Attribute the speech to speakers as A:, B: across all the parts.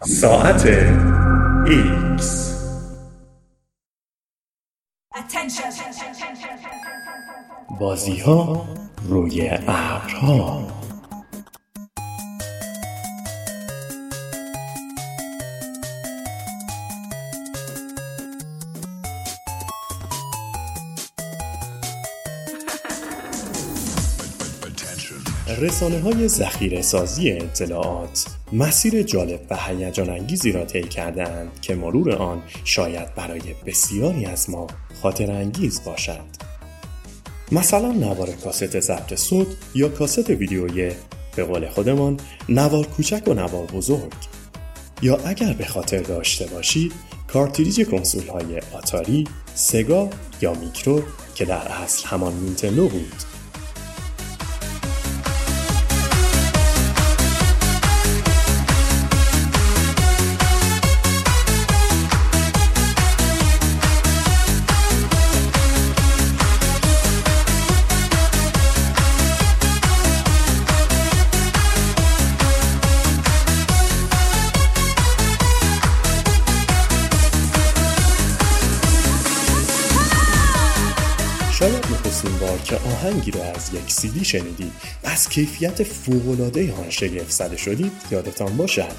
A: ساعت X بازی ها روی ابرها. رسانه های ذخیره سازی اطلاعات. مسیر جالب و هیجان انگیزی را طی کردند که مرور آن شاید برای بسیاری از ما خاطره انگیز باشد. مثلا نوار کاست ضبط صوت یا کاست ویدیویی به قول خودمان نوار کوچک و نوار بزرگ. یا اگر به خاطر داشته باشید کارتریج کنسول های آتاری، سگا یا میکرو که در اصل همان نینتندو بود. آهنگی را از یک سیدی شنیدید. از کیفیت فوقالعاده آن شگفت زده شدید یادتان باشد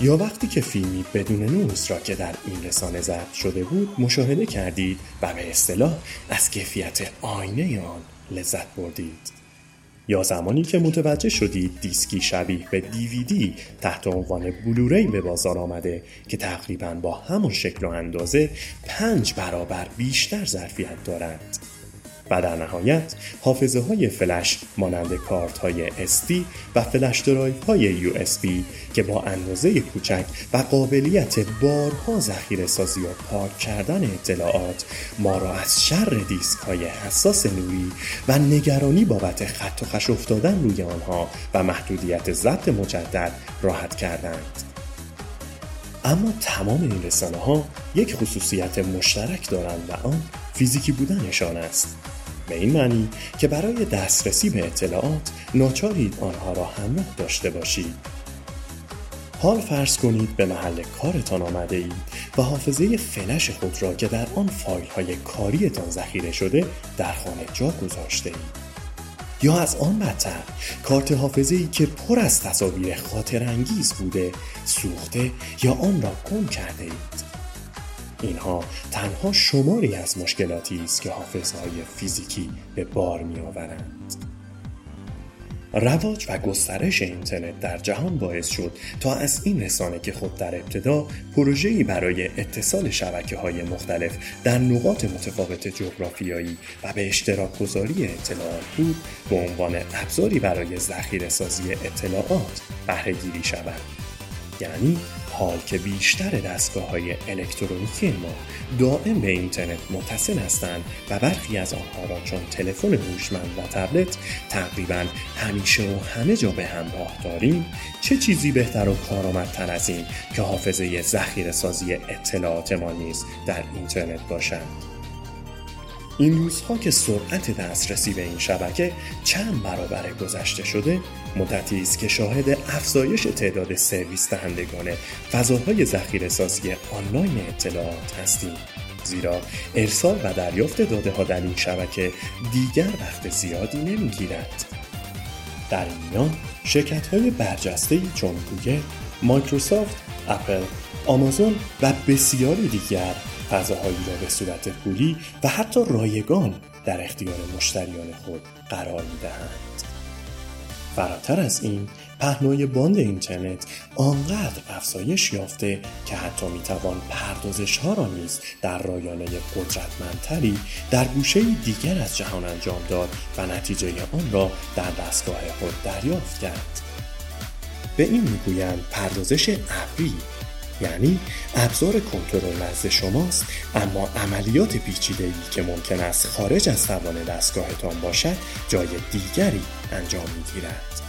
A: یا وقتی که فیلمی بدون نوز را که در این رسانه ضبط شده بود مشاهده کردید و به اصطلاح از کیفیت آینه آن لذت بردید. یا زمانی که متوجه شدید دیسکی شبیه به دیویدی تحت عنوان بلوری به بازار آمده که تقریبا با همون شکل و اندازه پنج برابر بیشتر ظرفیت دارد و در نهایت حافظه های فلش مانند کارت های SD و فلش درایو های USB که با اندازه کوچک و قابلیت بارها ذخیره سازی و پاک کردن اطلاعات ما را از شر دیسک های حساس نوری و نگرانی بابت خط و خش افتادن روی آنها و محدودیت ضبط مجدد راحت کردند. اما تمام این رسانه ها یک خصوصیت مشترک دارند و آن فیزیکی بودنشان است به این معنی که برای دسترسی به اطلاعات ناچارید آنها را همراه داشته باشید. حال فرض کنید به محل کارتان آمده اید و حافظه فلش خود را که در آن فایل های کاریتان ذخیره شده در خانه جا گذاشته اید یا از آن بدتر کارت حافظه ای که پر از تصاویر خاطر انگیز بوده سوخته یا آن را گم کرده اید اینها تنها شماری از مشکلاتی است که حافظهای فیزیکی به بار می آورند. رواج و گسترش اینترنت در جهان باعث شد تا از این رسانه که خود در ابتدا پروژه‌ای برای اتصال شبکه های مختلف در نقاط متفاوت جغرافیایی و به اشتراک گذاری اطلاعات بود به عنوان ابزاری برای ذخیره سازی اطلاعات بهره گیری شود یعنی حال که بیشتر دستگاه های الکترونیکی ما دائم به اینترنت متصل هستند و برخی از آنها را چون تلفن هوشمند و تبلت تقریبا همیشه و همه جا به همراه داریم چه چیزی بهتر و کارآمدتر از این که حافظه ذخیره سازی اطلاعات ما نیز در اینترنت باشند؟ این روزها که سرعت دسترسی به این شبکه چند برابر گذشته شده مدتی است که شاهد افزایش تعداد سرویس دهندگان فضاهای ذخیره سازی آنلاین اطلاعات هستیم. زیرا ارسال و دریافت داده ها در این شبکه دیگر وقت زیادی نمی‌گیرد. در این میان شرکت های برجسته چون گوگل، مایکروسافت، اپل، آمازون و بسیاری دیگر فضاهایی را به صورت پولی و حتی رایگان در اختیار مشتریان خود قرار می دهند. فراتر از این پهنای باند اینترنت آنقدر افزایش یافته که حتی می‌توان پردازش ها را نیز در رایانه قدرتمندتری در گوشه دیگر از جهان انجام داد و نتیجه آن را در دستگاه خود دریافت کرد به این می‌گویند پردازش ابری یعنی ابزار کنترل نزد شماست اما عملیات پیچیده‌ای که ممکن است خارج از توان دستگاهتان باشد جای دیگری انجام می‌گیرد.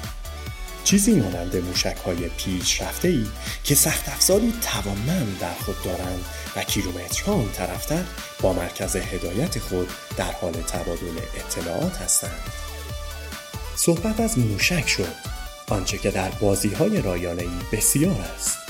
A: چیزی مانند موشک های پیشرفته ای که سخت افزاری توانمند در خود دارند و کیلومترها آن طرفتر با مرکز هدایت خود در حال تبادل اطلاعات هستند. صحبت از موشک شد آنچه که در بازی های بسیار است.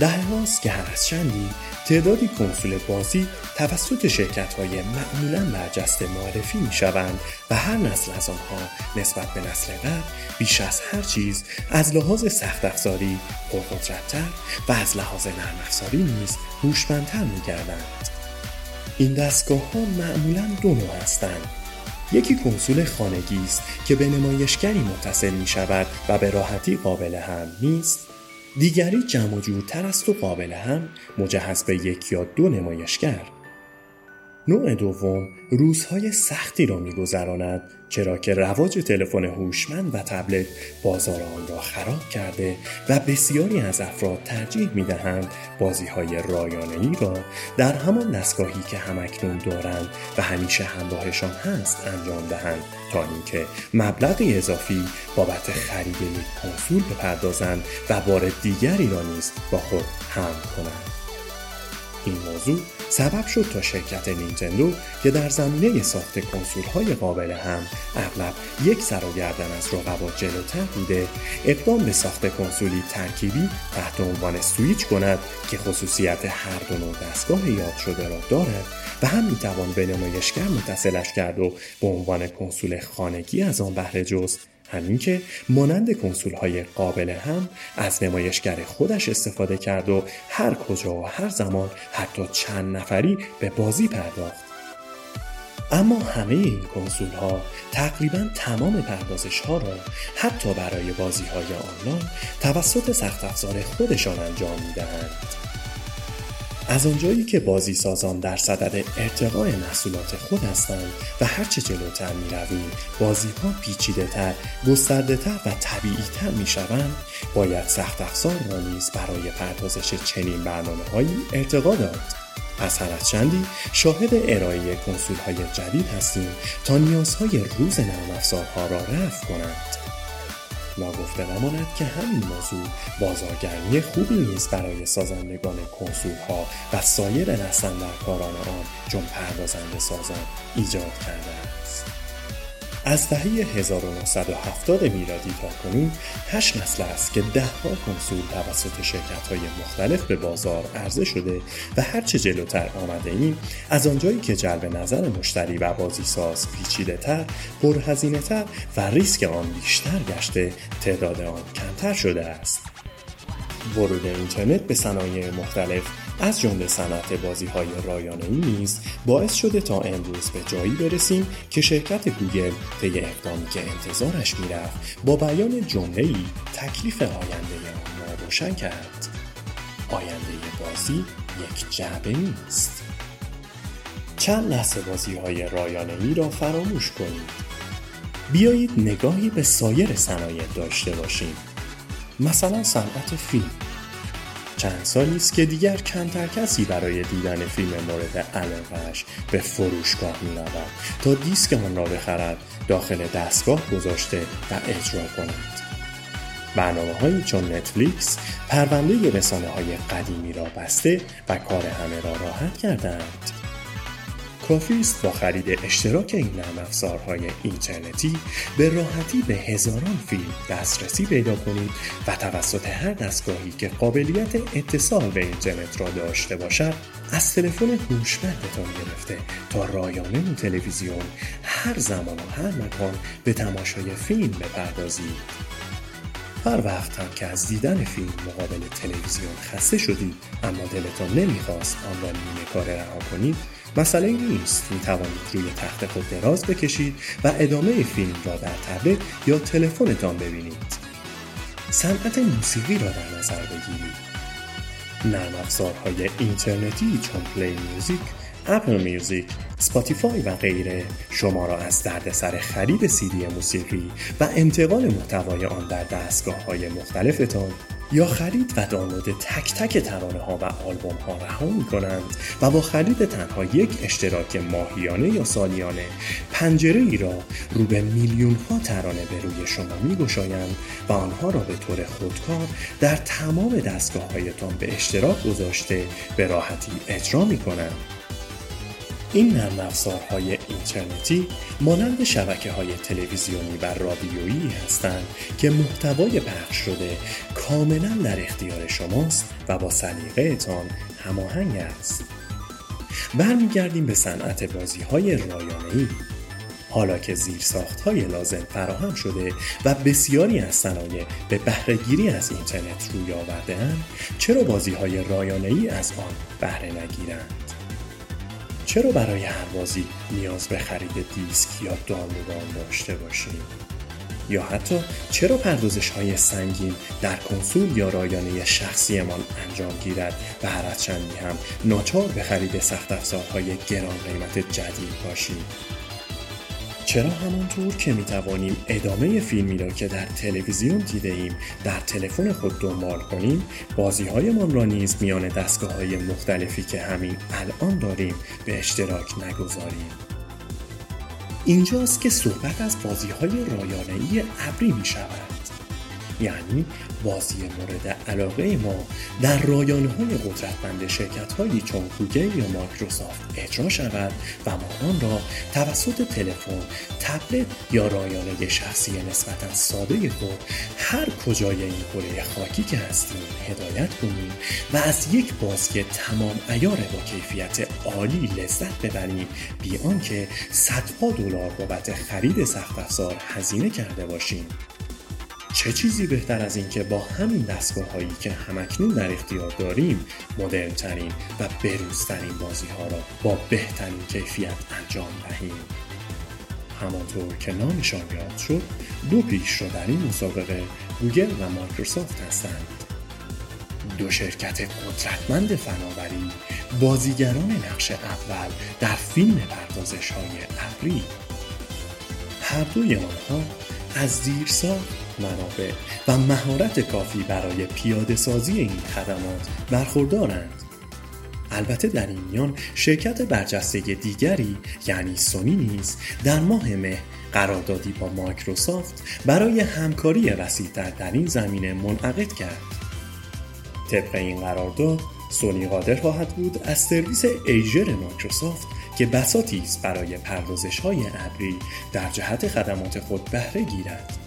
A: ده هاست که هر از چندی تعدادی کنسول بازی توسط شرکت های معمولا برجسته معرفی می شوند و هر نسل از آنها نسبت به نسل قبل بیش از هر چیز از لحاظ سخت افزاری پرقدرتتر و از لحاظ نرم افزاری نیز هوشمندتر می گردند. این دستگاه ها معمولا دو نوع هستند یکی کنسول خانگی است که به نمایشگری متصل می شود و به راحتی قابل هم نیست دیگری جمع جورتر است و قابل هم مجهز به یک یا دو نمایشگر. نوع دوم روزهای سختی را میگذراند چرا که رواج تلفن هوشمند و تبلت بازار آن را خراب کرده و بسیاری از افراد ترجیح می دهند بازی های رایانه ای را در همان دستگاهی که همکنون دارند و همیشه همراهشان هست انجام دهند. تا اینکه مبلغی اضافی بابت خرید یک کنسول بپردازند و بار دیگری را نیز با خود هم کنند. این موضوع سبب شد تا شرکت نینتندو که در زمینه ساخت کنسول های قابل هم اغلب یک سر و گردن از رقبا جلوتر بوده اقدام به ساخت کنسولی ترکیبی تحت عنوان سویچ کند که خصوصیت هر دو نوع دستگاه یاد شده را دارد و هم می‌توان به نمایشگر متصلش کرد و به عنوان کنسول خانگی از آن بهره جست. همین که مانند کنسول های قابل هم از نمایشگر خودش استفاده کرد و هر کجا و هر زمان حتی چند نفری به بازی پرداخت اما همه این کنسول ها تقریبا تمام پردازش ها را حتی برای بازی های آنلاین توسط سخت افزار خودشان انجام می دهند. از آنجایی که بازی سازان در صدد ارتقاء محصولات خود هستند و هرچه جلوتر می رویم بازی ها پیچیده تر، گسترده تر و طبیعی تر می شوند باید سخت افزار را نیز برای پردازش چنین برنامه هایی ارتقا داد. پس هر از چندی شاهد ارائه کنسول های جدید هستیم تا نیازهای روز نرم افزارها را رفع کنند. ناگفته نماند که همین موضوع بازارگرمی خوبی نیست برای سازندگان کنسول ها و سایر کاران آن چون پردازنده سازان ایجاد کرده است. از دهه 1970 میلادی تا کنون هشت نسل است که دهها کنسول توسط شرکت های مختلف به بازار عرضه شده و هرچه جلوتر آمده ایم از آنجایی که جلب نظر مشتری و بازی ساز پیچیده تر، پرهزینه تر و ریسک آن بیشتر گشته تعداد آن کمتر شده است. ورود اینترنت به صنایع مختلف از جمله صنعت بازی های رایانه ای نیز باعث شده تا امروز به جایی برسیم که شرکت گوگل طی اقدامی که انتظارش می‌رفت با بیان جمله ای تکلیف آینده آن را روشن کرد. آینده بازی یک جعبه نیست. چند لحظه بازی های رایانه ای را فراموش کنید. بیایید نگاهی به سایر صنایع داشته باشیم. مثلا صنعت فیلم. چند سالی است که دیگر کمتر کسی برای دیدن فیلم مورد علاقهش به فروشگاه می رود تا دیسک آن را بخرد داخل دستگاه گذاشته و اجرا کند. برنامه هایی چون نتفلیکس پرونده رسانه های قدیمی را بسته و کار همه را راحت کردند کافی است با خرید اشتراک این نرم افزارهای اینترنتی به راحتی به هزاران فیلم دسترسی پیدا کنید و توسط هر دستگاهی که قابلیت اتصال به اینترنت را داشته باشد از تلفن هوشمندتان گرفته تا رایانه و تلویزیون هر زمان و هر مکان به تماشای فیلم بپردازید. هر وقت هم که از دیدن فیلم مقابل تلویزیون خسته شدید اما دلتان نمی‌خواست آن را نیمه کار رها کنید مسئله نیست. می توانید روی تخت خود دراز بکشید و ادامه فیلم را در تبلت یا تلفنتان ببینید. صنعت موسیقی را در نظر بگیرید. نرم افزارهای اینترنتی چون پلی میوزیک اپل میوزیک سپاتیفای و غیره شما را از دردسر خرید سیدی موسیقی و انتقال محتوای آن در دستگاه های مختلفتان یا خرید و دانلود تک تک ترانه ها و آلبوم ها رها می کنند و با خرید تنها یک اشتراک ماهیانه یا سالیانه پنجره ای را رو به میلیون ها ترانه به روی شما می گشایند و آنها را به طور خودکار در تمام دستگاه هایتان به اشتراک گذاشته به راحتی اجرا می کنند. این نرم افزارهای اینترنتی مانند شبکه های تلویزیونی و رادیویی هستند که محتوای پخش شده کاملا در اختیار شماست و با سلیقهتان هماهنگ است برمیگردیم به صنعت بازی های رایانه حالا که زیر ساخت های لازم فراهم شده و بسیاری از صنایع به بهرهگیری از اینترنت روی آورده چرا بازی های رایانه ای از آن بهره نگیرند؟ چرا برای هر بازی نیاز به خرید دیسک یا دانلود داشته باشیم؟ یا حتی چرا پردازش های سنگین در کنسول یا رایانه شخصیمان انجام گیرد و هر از چندی هم ناچار به خرید سخت افزارهای گران قیمت جدید باشیم چرا همانطور که می توانیم ادامه فیلمی را که در تلویزیون دیده ایم در تلفن خود دنبال کنیم بازی هایمان را نیز میان دستگاه های مختلفی که همین الان داریم به اشتراک نگذاریم. اینجاست که صحبت از بازی های رایانه ابری می شود یعنی بازی مورد علاقه ما در رایانه های قدرتمند شرکت هایی چون گوگل یا مایکروسافت اجرا شود و ما آن را توسط تلفن، تبلت یا رایانه شخصی نسبتا ساده خود هر کجای این کره خاکی که هستیم هدایت کنیم و از یک بازی تمام ایار با کیفیت عالی لذت ببریم. بی آنکه صدها دلار بابت خرید سخت افزار هزینه کرده باشیم. چه چیزی بهتر از اینکه با همین دستگاه هایی که همکنون در اختیار داریم مدرنترین و بروزترین بازی ها را با بهترین کیفیت انجام دهیم؟ همانطور که نامشان یاد شد دو پیش رو در این مسابقه گوگل و مایکروسافت هستند. دو شرکت قدرتمند فناوری بازیگران نقش اول در فیلم پردازش های ابری. هر دوی آنها از زیرساخت منابع و مهارت کافی برای پیاده سازی این خدمات برخوردارند. البته در این میان شرکت برجسته دیگری یعنی سونی نیز در ماه مه قراردادی با مایکروسافت برای همکاری وسیعتر در این زمینه منعقد کرد. طبق این قرارداد سونی قادر خواهد بود از سرویس ایژر مایکروسافت که بساطی است برای پردازش های ابری در جهت خدمات خود بهره گیرد.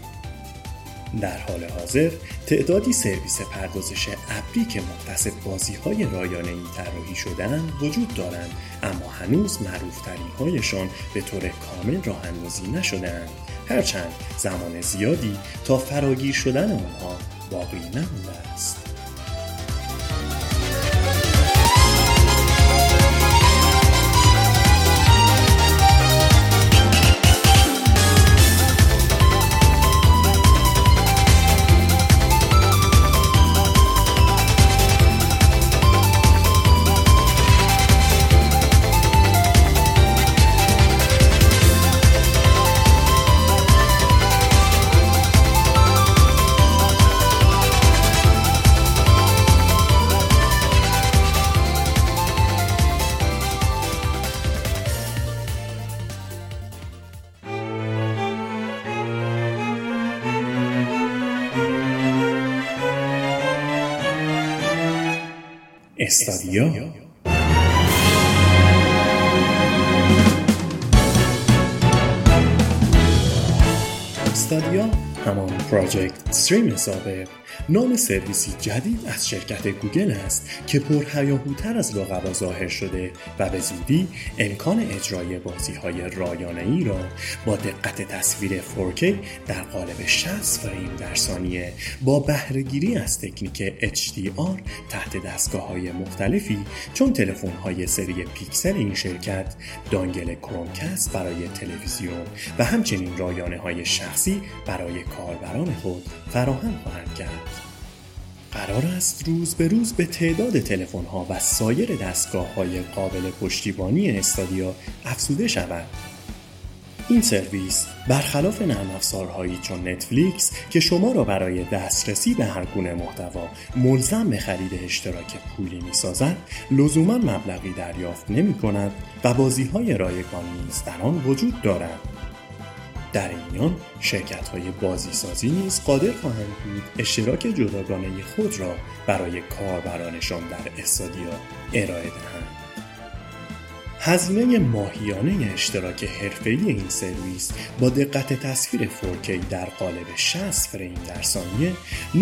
A: در حال حاضر تعدادی سرویس پردازش ابری که مختص بازی های رایانه ای طراحی شدن وجود دارند اما هنوز معروفترین هایشان به طور کامل راه اندازی نشدهاند. هرچند زمان زیادی تا فراگیر شدن آنها باقی نمونده است. استادیا استادیا همان پراجکت استریم سابق نام سرویسی جدید از شرکت گوگل است که پرهیاهوتر از رقبا ظاهر شده و به زودی امکان اجرای بازی های رایانه ای را با دقت تصویر 4K در قالب 60 فریم در ثانیه با بهرهگیری از تکنیک HDR تحت دستگاه های مختلفی چون تلفن های سری پیکسل این شرکت دانگل کرومکست برای تلویزیون و همچنین رایانه های شخصی برای کاربران خود فراهم خواهند کرد. قرار است روز به روز به تعداد تلفن ها و سایر دستگاه های قابل پشتیبانی استادیا افزوده شود. این سرویس برخلاف نرم افزارهایی چون نتفلیکس که شما را برای دسترسی به هر گونه محتوا ملزم به خرید اشتراک پولی می سازد لزوما مبلغی دریافت نمی کند و بازی های رایگان نیز در آن وجود دارد در این میان شرکت های بازی سازی نیز قادر خواهند بود اشتراک جداگانه خود را برای کاربرانشان در استادیا ارائه دهند هزینه ماهیانه اشتراک حرفه‌ای این سرویس با دقت تصویر 4K در قالب 60 فریم در ثانیه 9.99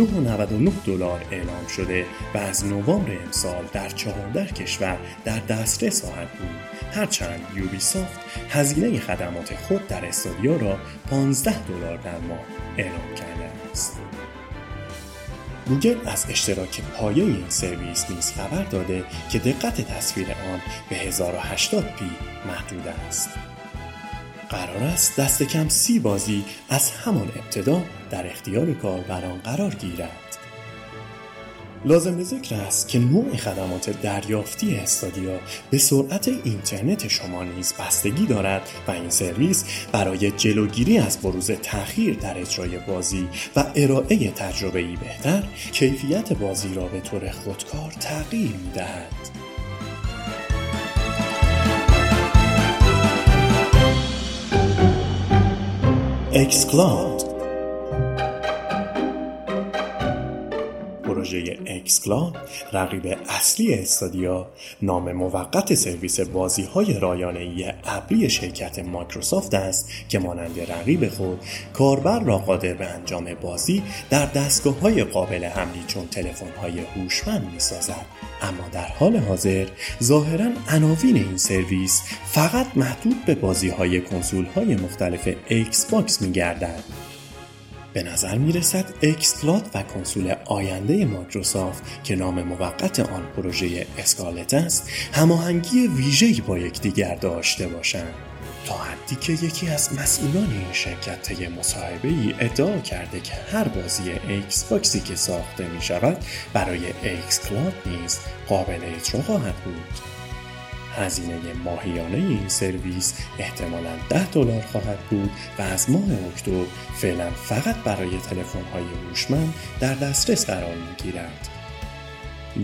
A: دلار اعلام شده و از نوامبر امسال در 14 کشور در دسترس خواهد بود. هرچند یوبی سافت هزینه خدمات خود در استادیا را 15 دلار در ماه اعلام کرده است. گوگل از اشتراک پایه این سرویس نیز خبر داده که دقت تصویر آن به 1080 پی محدود است. قرار است دست کم سی بازی از همان ابتدا در اختیار کاربران قرار گیرد. لازم ذکر است که نوع خدمات دریافتی استادیا به سرعت اینترنت شما نیز بستگی دارد و این سرویس برای جلوگیری از بروز تأخیر در اجرای بازی و ارائه تجربه بهتر کیفیت بازی را به طور خودکار تغییر می دهد. xCloud پروژه xCloud رقیب اصلی استادیا نام موقت سرویس بازی های رایانه ای ابری شرکت مایکروسافت است که مانند رقیب خود کاربر را قادر به انجام بازی در دستگاه های قابل حملی چون تلفن های هوشمند می سازد. اما در حال حاضر ظاهرا عناوین این سرویس فقط محدود به بازی های کنسول های مختلف ایکس باکس می گردد. به نظر می رسد و کنسول آینده مایکروسافت که نام موقت آن پروژه Scarlett است هماهنگی ویژه‌ای با یکدیگر داشته باشند تا حدی که یکی از مسئولان این شرکت طی مصاحبه ای ادعا کرده که هر بازی ایکس باکسی که ساخته می شود برای xCloud نیز قابل اجرا خواهد بود. هزینه ماهیانه این سرویس احتمالا 10 دلار خواهد بود و از ماه اکتبر فعلا فقط برای تلفن های هوشمند در دسترس قرار می‌گیرد.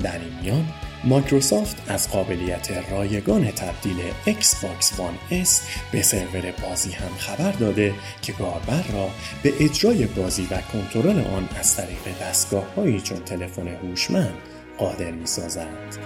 A: در این میان مایکروسافت از قابلیت رایگان تبدیل ایکس باکس وان اس به سرور بازی هم خبر داده که کاربر را به اجرای بازی و کنترل آن از طریق دستگاه هایی چون تلفن هوشمند قادر می سازد.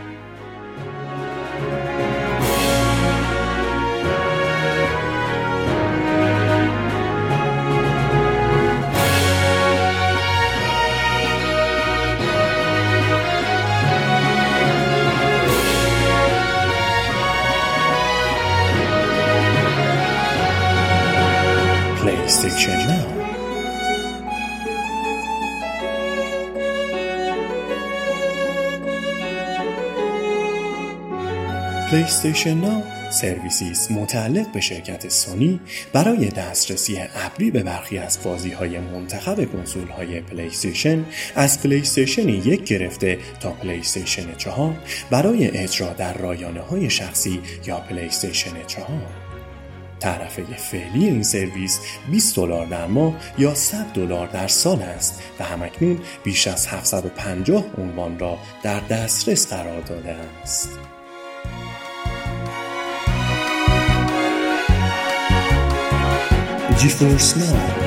A: PlayStation Now. PlayStation Now سرویسی است متعلق به شرکت سونی برای دسترسی ابری به برخی از بازی های منتخب کنسول های PlayStation از PlayStation یک گرفته تا PlayStation چهار برای اجرا در رایانه های شخصی یا PlayStation چهار تعرفه فعلی این سرویس 20 دلار در ماه یا 100 دلار در سال است و همکنون بیش از 750 عنوان را در دسترس قرار داده است. ناو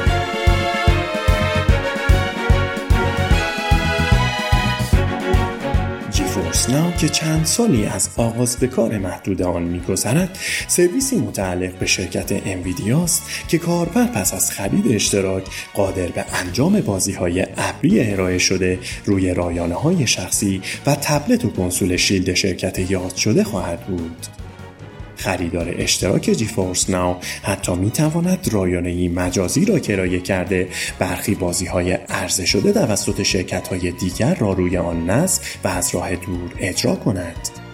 A: ناو که چند سالی از آغاز به کار محدود آن میگذرد سرویسی متعلق به شرکت انویدیاست که کاربر پس از خرید اشتراک قادر به انجام بازی های ابری ارائه شده روی رایانه های شخصی و تبلت و کنسول شیلد شرکت یاد شده خواهد بود. خریدار اشتراک جیفورس ناو حتی می تواند رایانه مجازی را کرایه کرده برخی بازی های عرضه شده توسط شرکت های دیگر را روی آن نصب و از راه دور اجرا کند.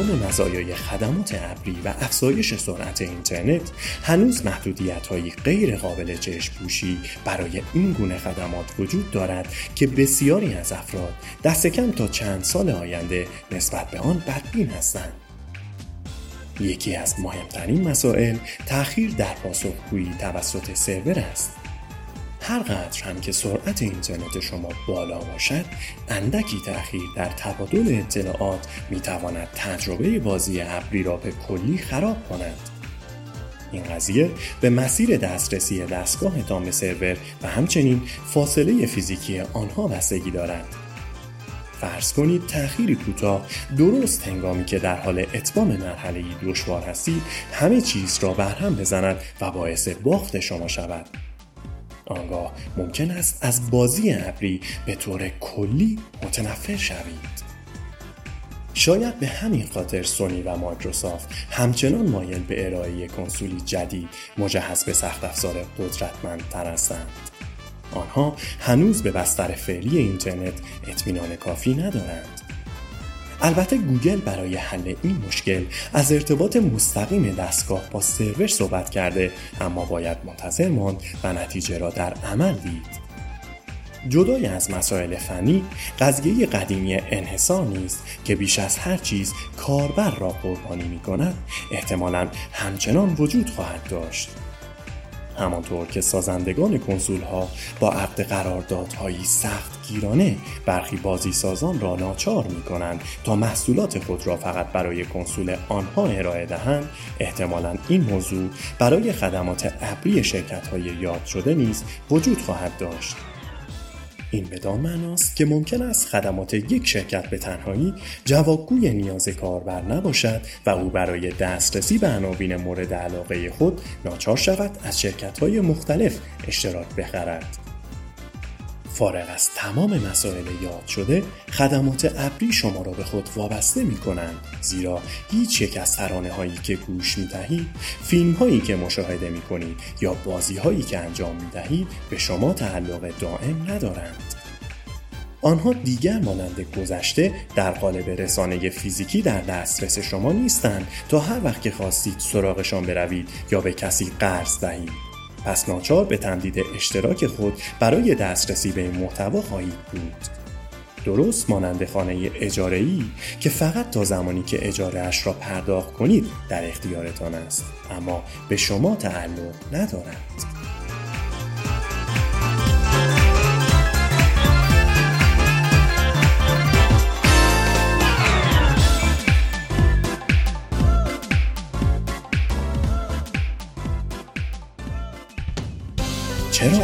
A: تمام مزایای خدمات ابری و افزایش سرعت اینترنت هنوز محدودیت های غیر قابل چشم پوشی برای این گونه خدمات وجود دارد که بسیاری از افراد دست کم تا چند سال آینده نسبت به آن بدبین هستند. یکی از مهمترین مسائل تأخیر در پاسخگویی توسط سرور است. هر قدر هم که سرعت اینترنت شما بالا باشد اندکی تأخیر در تبادل اطلاعات می تواند تجربه بازی ابری را به کلی خراب کند. این قضیه به مسیر دسترسی دستگاه به سرور و همچنین فاصله فیزیکی آنها بستگی دارد. فرض کنید تأخیری کوتاه درست هنگامی که در حال اتمام مرحله دشوار هستید همه چیز را برهم بزند و باعث باخت شما شود. آنگاه ممکن است از بازی ابری به طور کلی متنفر شوید. شاید به همین خاطر سونی و مایکروسافت همچنان مایل به ارائه کنسولی جدید مجهز به سخت افزار قدرتمندتر هستند. آنها هنوز به بستر فعلی اینترنت اطمینان کافی ندارند. البته گوگل برای حل این مشکل از ارتباط مستقیم دستگاه با سرور صحبت کرده اما باید منتظر ماند و نتیجه را در عمل دید. جدای از مسائل فنی قضیه قدیمی انحصار نیست که بیش از هر چیز کاربر را قربانی می کند احتمالا همچنان وجود خواهد داشت. همانطور که سازندگان کنسول ها با عقد قراردادهایی سخت گیرانه برخی بازی سازان را ناچار می کنند تا محصولات خود را فقط برای کنسول آنها ارائه دهند احتمالا این موضوع برای خدمات ابری شرکت های یاد شده نیز وجود خواهد داشت. این بدان معناست که ممکن است خدمات یک شرکت به تنهایی جوابگوی نیاز کاربر نباشد و او برای دسترسی به عناوین مورد علاقه خود ناچار شود از شرکت های مختلف اشتراک بخرد. فارغ از تمام مسائل یاد شده خدمات ابری شما را به خود وابسته می کنند زیرا هیچ یک از ترانه هایی که گوش می دهید فیلم هایی که مشاهده می کنید یا بازی هایی که انجام می دهید به شما تعلق دائم ندارند. آنها دیگر مانند گذشته در قالب رسانه فیزیکی در دسترس شما نیستند. تا هر وقت که خواستید سراغشان بروید یا به کسی قرض دهید پس ناچار به تمدید اشتراک خود برای دسترسی به این محتوا خواهید بود. درست مانند خانه اجاره ای که فقط تا زمانی که اجاره اش را پرداخت کنید در اختیارتان است اما به شما تعلق ندارد.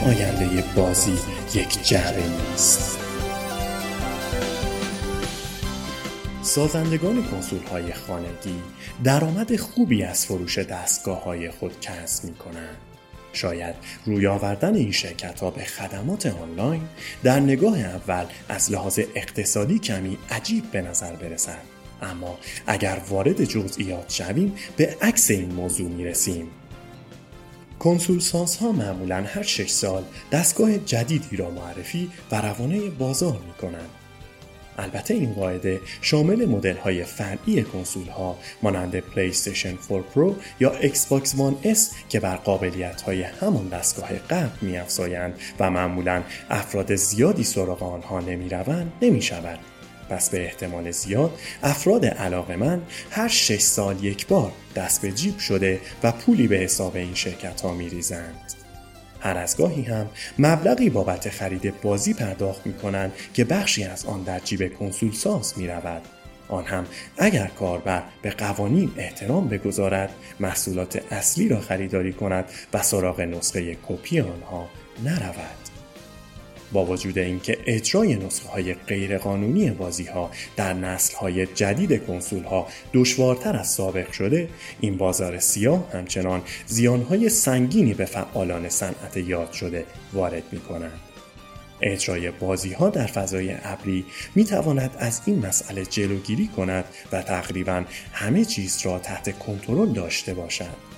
A: آینده بازی یک جعبه نیست؟ سازندگان کنسول های خانگی درآمد خوبی از فروش دستگاه های خود کسب می کنند. شاید روی آوردن این شرکت ها به خدمات آنلاین در نگاه اول از لحاظ اقتصادی کمی عجیب به نظر برسد. اما اگر وارد جزئیات شویم به عکس این موضوع می رسیم. کنسول ها معمولا هر 6 سال دستگاه جدیدی را معرفی و روانه بازار می کنند. البته این قاعده شامل مدل های فرعی کنسول ها مانند PlayStation 4 Pro یا Xbox One S که بر قابلیت های همان دستگاه قبل می و معمولا افراد زیادی سراغ آنها نمی روند نمی شود. پس به احتمال زیاد افراد علاقه من هر شش سال یک بار دست به جیب شده و پولی به حساب این شرکت ها می ریزند. هر از گاهی هم مبلغی بابت خرید بازی پرداخت می کنند که بخشی از آن در جیب کنسول ساز می رود. آن هم اگر کاربر به قوانین احترام بگذارد محصولات اصلی را خریداری کند و سراغ نسخه کپی آنها نرود. با وجود اینکه اجرای نسخه های غیرقانونی بازی ها در نسل های جدید کنسول ها دشوارتر از سابق شده این بازار سیاه همچنان زیان های سنگینی به فعالان صنعت یاد شده وارد می کنند. اجرای بازی ها در فضای ابری می تواند از این مسئله جلوگیری کند و تقریبا همه چیز را تحت کنترل داشته باشد.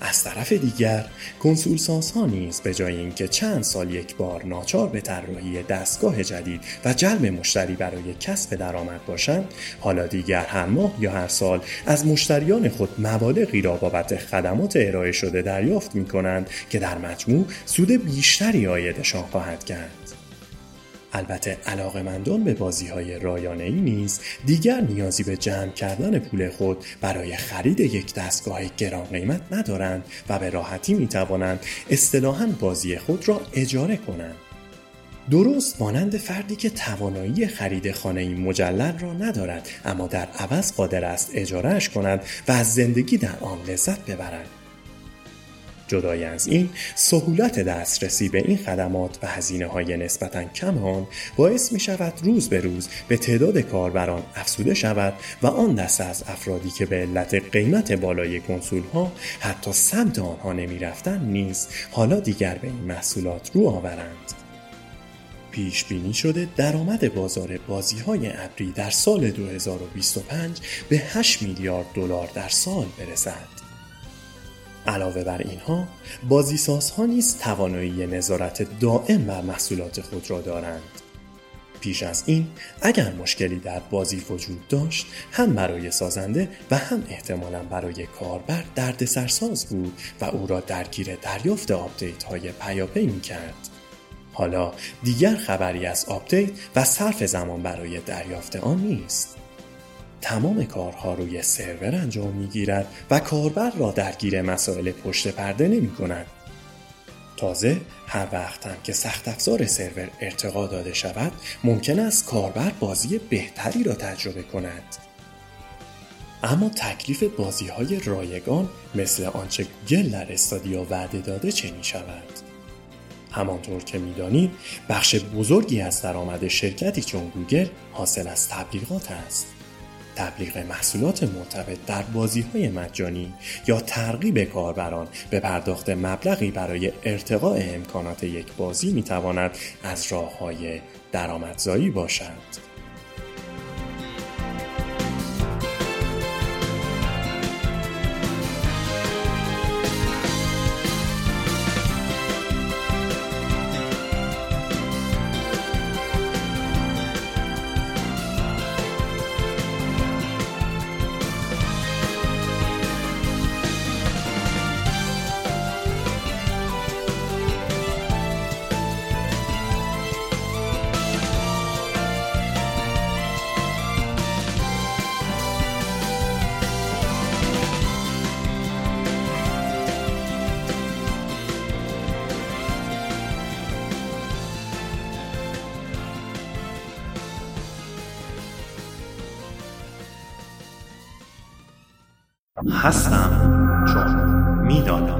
A: از طرف دیگر کنسول ها نیز به جای اینکه چند سال یک بار ناچار به طراحی دستگاه جدید و جلب مشتری برای کسب درآمد باشند حالا دیگر هر ماه یا هر سال از مشتریان خود مبالغی را بابت خدمات ارائه شده دریافت می کنند که در مجموع سود بیشتری آیدشان خواهد کرد. البته علاقمندان به بازی های رایانه ای نیز دیگر نیازی به جمع کردن پول خود برای خرید یک دستگاه گران قیمت ندارند و به راحتی می توانند اصطلاحا بازی خود را اجاره کنند. درست مانند فردی که توانایی خرید خانه مجلل را ندارد اما در عوض قادر است اجارهش کند و از زندگی در آن لذت ببرد. جدای از این سهولت دسترسی به این خدمات و هزینه های نسبتا کم آن باعث می شود روز به روز به تعداد کاربران افزوده شود و آن دسته از افرادی که به علت قیمت بالای کنسول ها حتی سمت آنها نمی رفتن نیز حالا دیگر به این محصولات رو آورند. پیش بینی شده درآمد بازار بازی های ابری در سال 2025 به 8 میلیارد دلار در سال برسد. علاوه بر اینها بازیسازها نیز توانایی نظارت دائم بر محصولات خود را دارند پیش از این اگر مشکلی در بازی وجود داشت هم برای سازنده و هم احتمالا برای کاربر دردسرساز بود و او را درگیر دریافت آپدیت های پیاپی می کرد. حالا دیگر خبری از آپدیت و صرف زمان برای دریافت آن نیست. تمام کارها روی سرور انجام می گیرد و کاربر را درگیر مسائل پشت پرده نمی کند. تازه هر وقت هم که سخت افزار سرور ارتقا داده شود ممکن است کاربر بازی بهتری را تجربه کند. اما تکلیف بازی های رایگان مثل آنچه گوگل در استادیا وعده داده چه می شود؟ همانطور که می‌دانید بخش بزرگی از درآمد شرکتی چون گوگل حاصل از تبلیغات است. تبلیغ محصولات مرتبط در بازی های مجانی یا ترغیب کاربران به پرداخت مبلغی برای ارتقاء امکانات یک بازی می تواند از راه های درآمدزایی باشد.
B: هستم. چون می‌دانم.